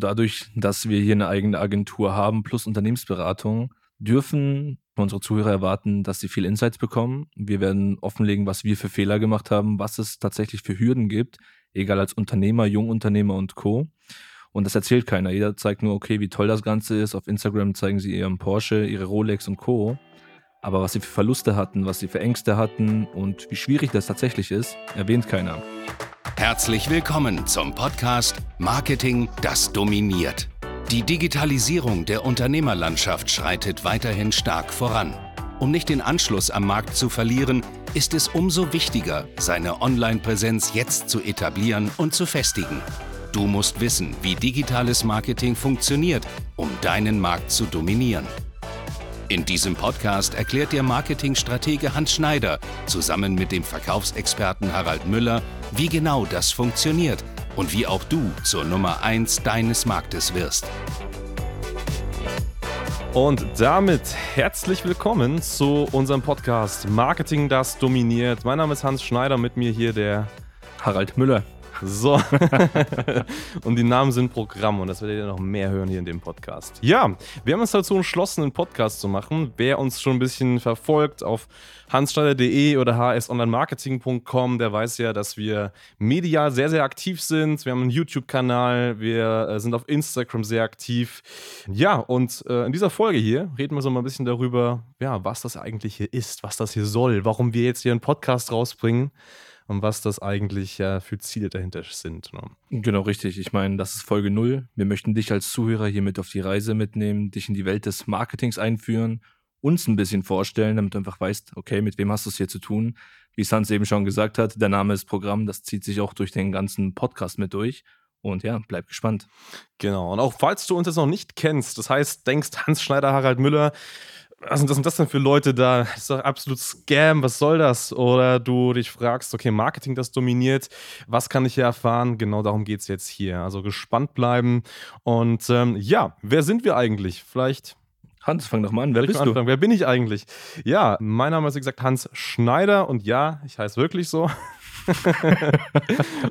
Dadurch, dass wir hier eine eigene Agentur haben plus Unternehmensberatung, dürfen unsere Zuhörer erwarten, dass sie viel Insights bekommen. Wir werden offenlegen, was wir für Fehler gemacht haben, was es tatsächlich für Hürden gibt, egal als Unternehmer, Jungunternehmer und Co. Und das erzählt keiner. Jeder zeigt nur, okay, wie toll das Ganze ist. Auf Instagram zeigen sie ihren Porsche, ihre Rolex und Co. Aber was sie für Verluste hatten, was sie für Ängste hatten und wie schwierig das tatsächlich ist, erwähnt keiner. Herzlich willkommen zum Podcast Marketing, das dominiert. Die Digitalisierung der Unternehmerlandschaft schreitet weiterhin stark voran. Um nicht den Anschluss am Markt zu verlieren, ist es umso wichtiger, seine Online-Präsenz jetzt zu etablieren und zu festigen. Du musst wissen, wie digitales Marketing funktioniert, um deinen Markt zu dominieren. In diesem Podcast erklärt der Marketingstratege Hans Schneider zusammen mit dem Verkaufsexperten Harald Müller, wie genau das funktioniert und wie auch du zur Nummer 1 deines Marktes wirst. Und damit herzlich willkommen zu unserem Podcast Marketing, das dominiert. Mein Name ist Hans Schneider, mit mir hier der Harald Müller. So. und die Namen sind Programm und das werdet ihr noch mehr hören hier in dem Podcast. Ja, wir haben uns dazu entschlossen, einen Podcast zu machen. Wer uns schon ein bisschen verfolgt auf hansschneider.de oder hsonlinemarketing.com, der weiß ja, dass wir medial sehr, sehr aktiv sind. Wir haben einen YouTube-Kanal, wir äh, sind auf Instagram sehr aktiv. Ja, und äh, in dieser Folge hier reden wir so mal ein bisschen darüber, ja, was das eigentlich hier ist, was das hier soll, warum wir jetzt hier einen Podcast rausbringen und was das eigentlich ja für Ziele dahinter sind. Ne? Genau, richtig. Ich meine, das ist Folge 0. Wir möchten dich als Zuhörer hier mit auf die Reise mitnehmen, dich in die Welt des Marketings einführen, uns ein bisschen vorstellen, damit du einfach weißt, okay, mit wem hast du es hier zu tun? Wie Sans eben schon gesagt hat, der Name ist Programm, das zieht sich auch durch den ganzen Podcast mit durch. Und ja, bleib gespannt. Genau. Und auch falls du uns jetzt noch nicht kennst, das heißt, denkst Hans Schneider, Harald Müller, was sind das, das denn für Leute da? Das ist doch absolut Scam, was soll das? Oder du dich fragst, okay, Marketing, das dominiert, was kann ich hier erfahren? Genau darum geht es jetzt hier. Also gespannt bleiben. Und ähm, ja, wer sind wir eigentlich? Vielleicht. Hans, fang doch mal an. Wer bist du? Wer bin ich eigentlich? Ja, mein Name ist, wie gesagt, Hans Schneider und ja, ich heiße wirklich so.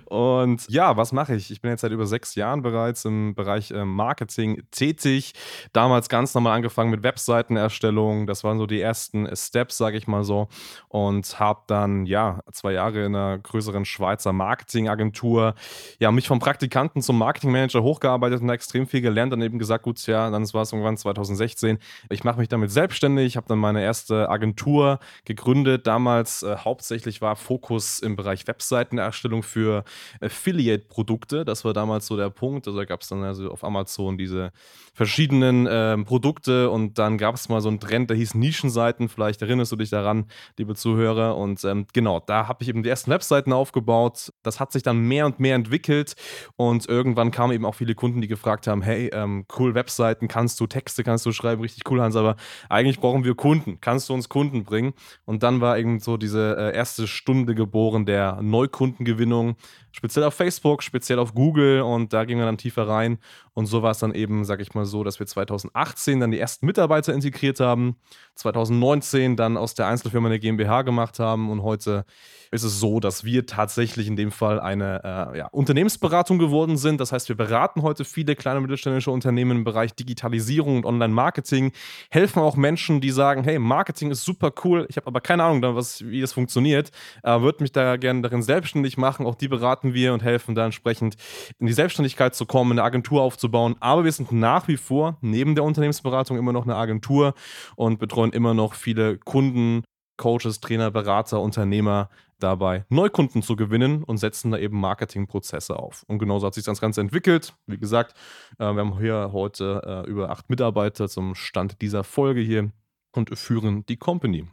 Und ja, was mache ich? Ich bin jetzt seit über sechs Jahren bereits im Bereich äh, Marketing tätig. Damals ganz normal angefangen mit Webseitenerstellung. Das waren so die ersten Steps, sage ich mal so. Und habe dann, ja, zwei Jahre in einer größeren Schweizer Marketingagentur, ja, mich vom Praktikanten zum Marketingmanager hochgearbeitet und extrem viel gelernt. Dann eben gesagt, gut, ja, dann war es irgendwann 2016. Ich mache mich damit selbstständig, habe dann meine erste Agentur gegründet. Damals äh, hauptsächlich war Fokus im Bereich Webseitenerstellung für Affiliate-Produkte. Das war damals so der Punkt. Also da gab es dann also auf Amazon diese verschiedenen ähm, Produkte und dann gab es mal so einen Trend, der hieß Nischenseiten. Vielleicht erinnerst du dich daran, liebe Zuhörer. Und ähm, genau, da habe ich eben die ersten Webseiten aufgebaut. Das hat sich dann mehr und mehr entwickelt und irgendwann kamen eben auch viele Kunden, die gefragt haben: Hey, ähm, cool Webseiten, kannst du Texte, kannst du schreiben, richtig cool, Hans, aber eigentlich brauchen wir Kunden. Kannst du uns Kunden bringen? Und dann war eben so diese äh, erste Stunde geboren der Neukundengewinnung, speziell auf Facebook, speziell auf Google und da gingen wir dann tiefer rein. Und so war es dann eben, sag ich mal so, dass wir 2018 dann die ersten Mitarbeiter integriert haben, 2019 dann aus der Einzelfirma eine GmbH gemacht haben und heute ist es so, dass wir tatsächlich in dem Fall eine äh, ja, Unternehmensberatung geworden sind. Das heißt, wir beraten heute viele kleine und mittelständische Unternehmen im Bereich Digitalisierung und Online-Marketing, helfen auch Menschen, die sagen, hey, Marketing ist super cool, ich habe aber keine Ahnung, was, wie das funktioniert, äh, würde mich da gerne darin selbstständig machen. Auch die beraten wir und helfen da entsprechend in die Selbstständigkeit zu kommen, eine Agentur aufzubauen. Aber wir sind nach wie vor neben der Unternehmensberatung immer noch eine Agentur und betreuen immer noch viele Kunden, Coaches, Trainer, Berater, Unternehmer dabei, Neukunden zu gewinnen und setzen da eben Marketingprozesse auf. Und genauso hat sich das Ganze entwickelt. Wie gesagt, äh, wir haben hier heute äh, über acht Mitarbeiter zum Stand dieser Folge hier und führen die Company.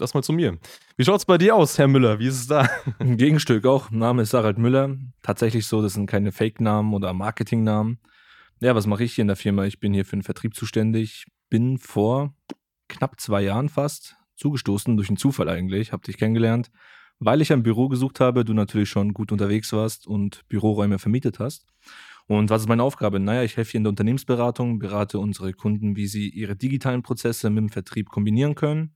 Das mal zu mir. Wie schaut es bei dir aus, Herr Müller? Wie ist es da? Ein Gegenstück auch. Name ist Harald Müller. Tatsächlich so, das sind keine Fake-Namen oder Marketing-Namen. Ja, was mache ich hier in der Firma? Ich bin hier für den Vertrieb zuständig. Bin vor knapp zwei Jahren fast zugestoßen, durch einen Zufall eigentlich, habe dich kennengelernt, weil ich ein Büro gesucht habe, du natürlich schon gut unterwegs warst und Büroräume vermietet hast. Und was ist meine Aufgabe? Naja, ich helfe hier in der Unternehmensberatung, berate unsere Kunden, wie sie ihre digitalen Prozesse mit dem Vertrieb kombinieren können,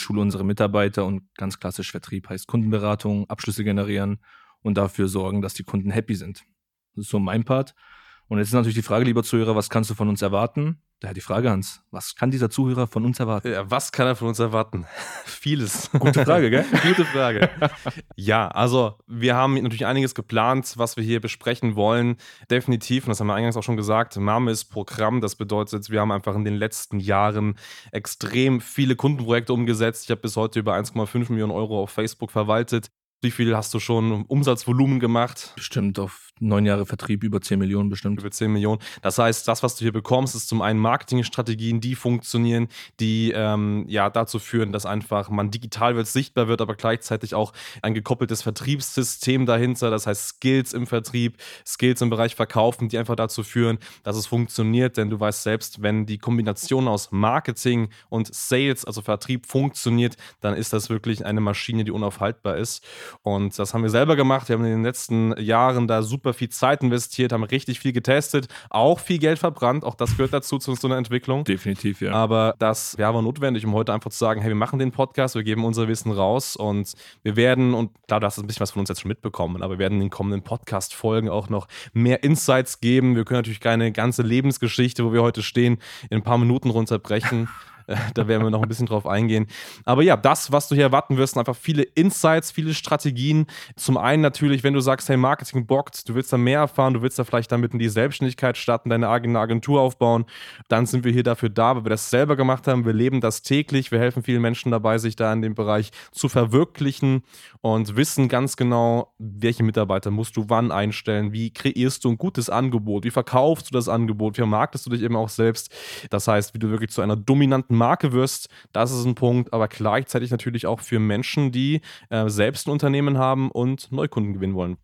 schule unsere Mitarbeiter und ganz klassisch Vertrieb heißt Kundenberatung, Abschlüsse generieren und dafür sorgen, dass die Kunden happy sind. Das ist so mein Part. Und jetzt ist natürlich die Frage, lieber Zuhörer, was kannst du von uns erwarten? Daher die Frage, Hans, was kann dieser Zuhörer von uns erwarten? Ja, was kann er von uns erwarten? Vieles. Gute Frage, gell? Gute Frage. ja, also wir haben natürlich einiges geplant, was wir hier besprechen wollen. Definitiv, und das haben wir eingangs auch schon gesagt, Mame ist Programm. Das bedeutet, wir haben einfach in den letzten Jahren extrem viele Kundenprojekte umgesetzt. Ich habe bis heute über 1,5 Millionen Euro auf Facebook verwaltet. Wie viel hast du schon Umsatzvolumen gemacht? Bestimmt auf neun Jahre Vertrieb über 10 Millionen bestimmt. Über 10 Millionen. Das heißt, das, was du hier bekommst, ist zum einen Marketingstrategien, die funktionieren, die ähm, ja dazu führen, dass einfach man digital wird, sichtbar wird, aber gleichzeitig auch ein gekoppeltes Vertriebssystem dahinter. Das heißt Skills im Vertrieb, Skills im Bereich Verkaufen, die einfach dazu führen, dass es funktioniert. Denn du weißt selbst, wenn die Kombination aus Marketing und Sales, also Vertrieb, funktioniert, dann ist das wirklich eine Maschine, die unaufhaltbar ist. Und das haben wir selber gemacht. Wir haben in den letzten Jahren da super viel Zeit investiert, haben richtig viel getestet, auch viel Geld verbrannt. Auch das gehört dazu zu so einer Entwicklung. Definitiv, ja. Aber das ja, war notwendig, um heute einfach zu sagen: hey, wir machen den Podcast, wir geben unser Wissen raus und wir werden, und klar, du hast ein bisschen was von uns jetzt schon mitbekommen, aber wir werden in den kommenden Podcast-Folgen auch noch mehr Insights geben. Wir können natürlich keine ganze Lebensgeschichte, wo wir heute stehen, in ein paar Minuten runterbrechen. da werden wir noch ein bisschen drauf eingehen. Aber ja, das, was du hier erwarten wirst, sind einfach viele Insights, viele Strategien. Zum einen natürlich, wenn du sagst, hey, Marketing bockt, du willst da mehr erfahren, du willst da vielleicht damit in die Selbstständigkeit starten, deine eigene Agentur aufbauen, dann sind wir hier dafür da, weil wir das selber gemacht haben. Wir leben das täglich. Wir helfen vielen Menschen dabei, sich da in dem Bereich zu verwirklichen und wissen ganz genau, welche Mitarbeiter musst du wann einstellen, wie kreierst du ein gutes Angebot, wie verkaufst du das Angebot, wie vermarktest du dich eben auch selbst. Das heißt, wie du wirklich zu einer dominanten Marke wirst, das ist ein Punkt, aber gleichzeitig natürlich auch für Menschen, die äh, selbst ein Unternehmen haben und Neukunden gewinnen wollen.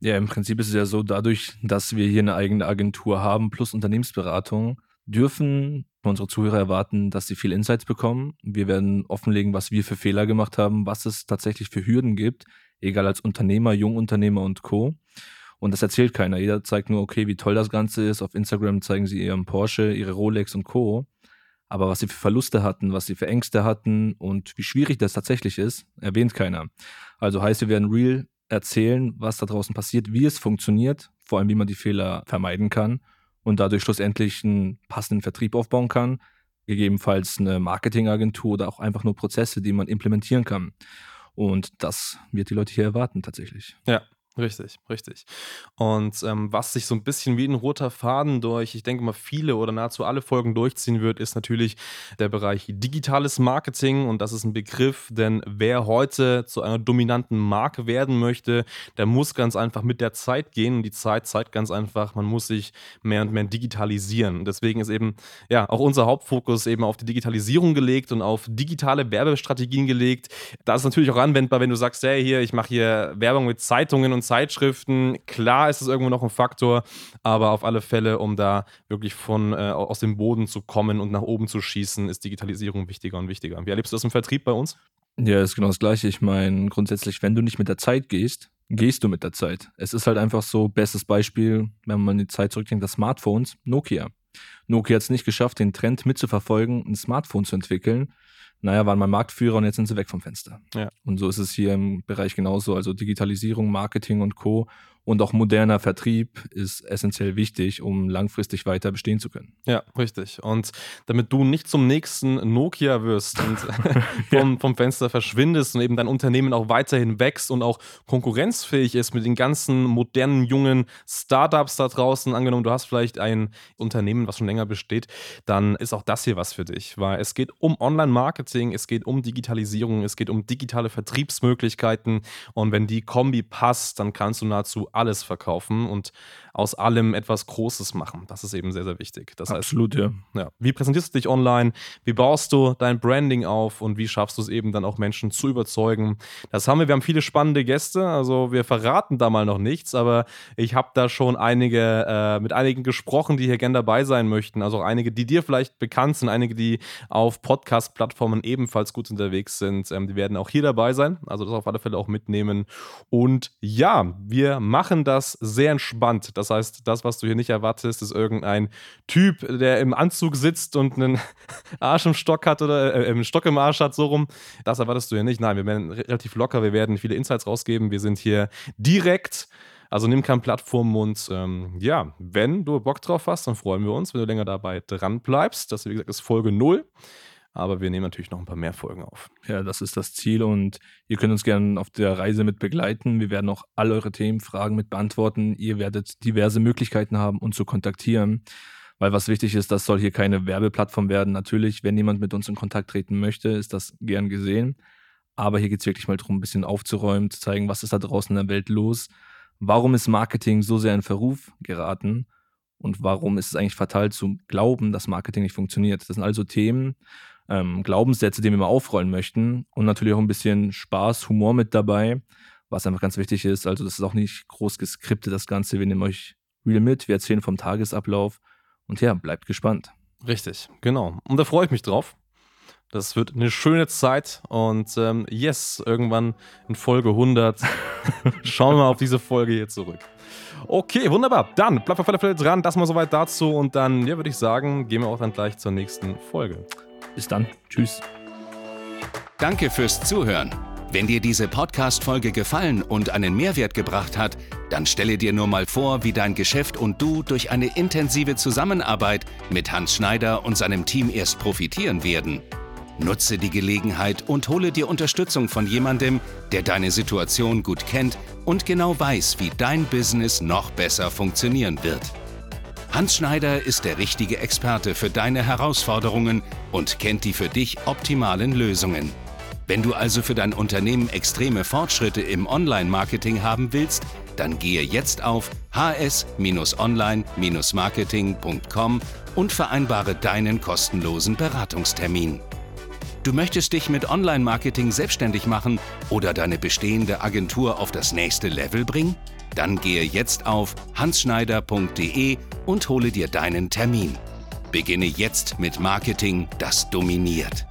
Ja, im Prinzip ist es ja so, dadurch, dass wir hier eine eigene Agentur haben plus Unternehmensberatung, dürfen unsere Zuhörer erwarten, dass sie viel Insights bekommen. Wir werden offenlegen, was wir für Fehler gemacht haben, was es tatsächlich für Hürden gibt, egal als Unternehmer, Jungunternehmer und Co. Und das erzählt keiner. Jeder zeigt nur, okay, wie toll das Ganze ist. Auf Instagram zeigen sie ihren Porsche, ihre Rolex und Co. Aber was sie für Verluste hatten, was sie für Ängste hatten und wie schwierig das tatsächlich ist, erwähnt keiner. Also heißt, wir werden real erzählen, was da draußen passiert, wie es funktioniert, vor allem wie man die Fehler vermeiden kann und dadurch schlussendlich einen passenden Vertrieb aufbauen kann, gegebenenfalls eine Marketingagentur oder auch einfach nur Prozesse, die man implementieren kann. Und das wird die Leute hier erwarten tatsächlich. Ja, Richtig, richtig. Und ähm, was sich so ein bisschen wie ein roter Faden durch, ich denke mal, viele oder nahezu alle Folgen durchziehen wird, ist natürlich der Bereich digitales Marketing. Und das ist ein Begriff, denn wer heute zu einer dominanten Marke werden möchte, der muss ganz einfach mit der Zeit gehen. Und die Zeit zeigt ganz einfach, man muss sich mehr und mehr digitalisieren. Und deswegen ist eben, ja, auch unser Hauptfokus eben auf die Digitalisierung gelegt und auf digitale Werbestrategien gelegt. Da ist natürlich auch anwendbar, wenn du sagst, hey, hier, ich mache hier Werbung mit Zeitungen und und Zeitschriften. Klar ist es irgendwo noch ein Faktor, aber auf alle Fälle, um da wirklich von äh, aus dem Boden zu kommen und nach oben zu schießen, ist Digitalisierung wichtiger und wichtiger. Wie erlebst du das im Vertrieb bei uns? Ja, ist genau das Gleiche. Ich meine, grundsätzlich, wenn du nicht mit der Zeit gehst, gehst du mit der Zeit. Es ist halt einfach so, bestes Beispiel, wenn man die Zeit zurückdenkt, das Smartphones, Nokia. Nokia hat es nicht geschafft, den Trend mitzuverfolgen, ein Smartphone zu entwickeln naja, waren mal Marktführer und jetzt sind sie weg vom Fenster. Ja. Und so ist es hier im Bereich genauso. Also Digitalisierung, Marketing und Co und auch moderner Vertrieb ist essentiell wichtig, um langfristig weiter bestehen zu können. Ja, richtig. Und damit du nicht zum nächsten Nokia wirst und vom, vom, Fenster verschwindest und eben dein Unternehmen auch weiterhin wächst und auch konkurrenzfähig ist mit den ganzen modernen, jungen Startups da draußen, angenommen, du hast vielleicht ein Unternehmen, was schon länger besteht, dann ist auch das hier was für dich, weil es geht um Online-Marketing, es geht um Digitalisierung, es geht um digitale Vertriebsmöglichkeiten und wenn die Kombi passt, dann kannst du nahezu alles verkaufen und aus allem etwas Großes machen. Das ist eben sehr, sehr wichtig. Das Absolut, heißt, ja. ja. Wie präsentierst du dich online? Wie baust du dein Branding auf und wie schaffst du es eben dann auch Menschen zu überzeugen? Das haben wir. Wir haben viele spannende Gäste. Also wir verraten da mal noch nichts, aber ich habe da schon einige äh, mit einigen gesprochen, die hier gerne dabei sein möchten. Also auch einige, die dir vielleicht bekannt sind, einige, die auf Podcast-Plattformen ebenfalls gut unterwegs sind. Ähm, die werden auch hier dabei sein. Also das auf alle Fälle auch mitnehmen. Und ja, wir machen machen das sehr entspannt. Das heißt, das, was du hier nicht erwartest, ist irgendein Typ, der im Anzug sitzt und einen Arsch im Stock hat oder äh, einen Stock im Arsch hat, so rum. Das erwartest du hier nicht. Nein, wir werden relativ locker, wir werden viele Insights rausgeben. Wir sind hier direkt Also nimm keinen Plattformmund. Ähm, ja, wenn du Bock drauf hast, dann freuen wir uns, wenn du länger dabei dran bleibst. Das, wie gesagt, ist Folge 0. Aber wir nehmen natürlich noch ein paar mehr Folgen auf. Ja, das ist das Ziel und ihr könnt uns gerne auf der Reise mit begleiten. Wir werden auch all eure Themen, Fragen mit beantworten. Ihr werdet diverse Möglichkeiten haben, uns zu kontaktieren. Weil was wichtig ist, das soll hier keine Werbeplattform werden. Natürlich, wenn jemand mit uns in Kontakt treten möchte, ist das gern gesehen. Aber hier geht es wirklich mal darum, ein bisschen aufzuräumen, zu zeigen, was ist da draußen in der Welt los. Warum ist Marketing so sehr in Verruf geraten? Und warum ist es eigentlich fatal zu glauben, dass Marketing nicht funktioniert? Das sind also Themen, ähm, Glaubenssätze, die wir mal aufrollen möchten und natürlich auch ein bisschen Spaß, Humor mit dabei, was einfach ganz wichtig ist. Also das ist auch nicht groß geskriptet, das Ganze. Wir nehmen euch real mit, wir erzählen vom Tagesablauf und ja, bleibt gespannt. Richtig, genau. Und da freue ich mich drauf. Das wird eine schöne Zeit und ähm, yes, irgendwann in Folge 100 schauen wir mal auf diese Folge hier zurück. Okay, wunderbar. Dann bleibt auf alle Fälle dran. Das mal soweit dazu und dann, ja, würde ich sagen, gehen wir auch dann gleich zur nächsten Folge. Bis dann. Tschüss. Danke fürs Zuhören. Wenn dir diese Podcast-Folge gefallen und einen Mehrwert gebracht hat, dann stelle dir nur mal vor, wie dein Geschäft und du durch eine intensive Zusammenarbeit mit Hans Schneider und seinem Team erst profitieren werden. Nutze die Gelegenheit und hole dir Unterstützung von jemandem, der deine Situation gut kennt und genau weiß, wie dein Business noch besser funktionieren wird. Hans Schneider ist der richtige Experte für deine Herausforderungen und kennt die für dich optimalen Lösungen. Wenn du also für dein Unternehmen extreme Fortschritte im Online-Marketing haben willst, dann gehe jetzt auf hs-online-marketing.com und vereinbare deinen kostenlosen Beratungstermin. Du möchtest dich mit Online-Marketing selbstständig machen oder deine bestehende Agentur auf das nächste Level bringen? Dann gehe jetzt auf hansschneider.de und hole dir deinen Termin. Beginne jetzt mit Marketing, das dominiert.